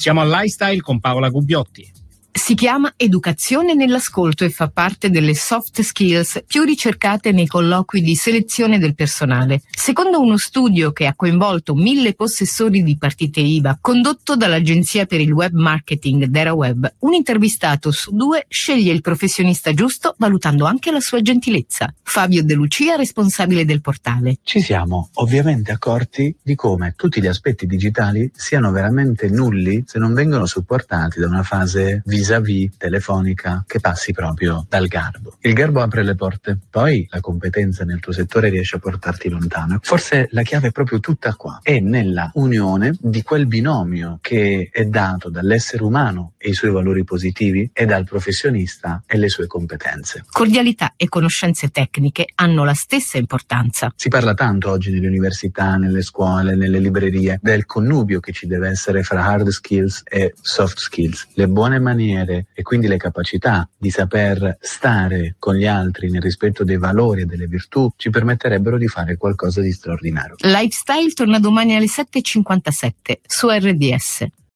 Siamo al Lifestyle con Paola Gubbiotti. Si chiama educazione nell'ascolto e fa parte delle soft skills più ricercate nei colloqui di selezione del personale. Secondo uno studio che ha coinvolto mille possessori di partite IVA condotto dall'agenzia per il web marketing DeraWeb, un intervistato su due sceglie il professionista giusto valutando anche la sua gentilezza. Fabio De Lucia, responsabile del portale. Ci siamo ovviamente accorti di come tutti gli aspetti digitali siano veramente nulli se non vengono supportati da una fase visiva vis-à-vis telefonica che passi proprio dal garbo. Il garbo apre le porte, poi la competenza nel tuo settore riesce a portarti lontano. Forse la chiave è proprio tutta qua, è nella unione di quel binomio che è dato dall'essere umano e i suoi valori positivi e dal professionista e le sue competenze. Cordialità e conoscenze tecniche hanno la stessa importanza. Si parla tanto oggi nelle università, nelle scuole, nelle librerie del connubio che ci deve essere fra hard skills e soft skills. Le buone maniere maniere e quindi le capacità di saper stare con gli altri nel rispetto dei valori e delle virtù ci permetterebbero di fare qualcosa di straordinario. Lifestyle torna domani alle 7.57 su RDS.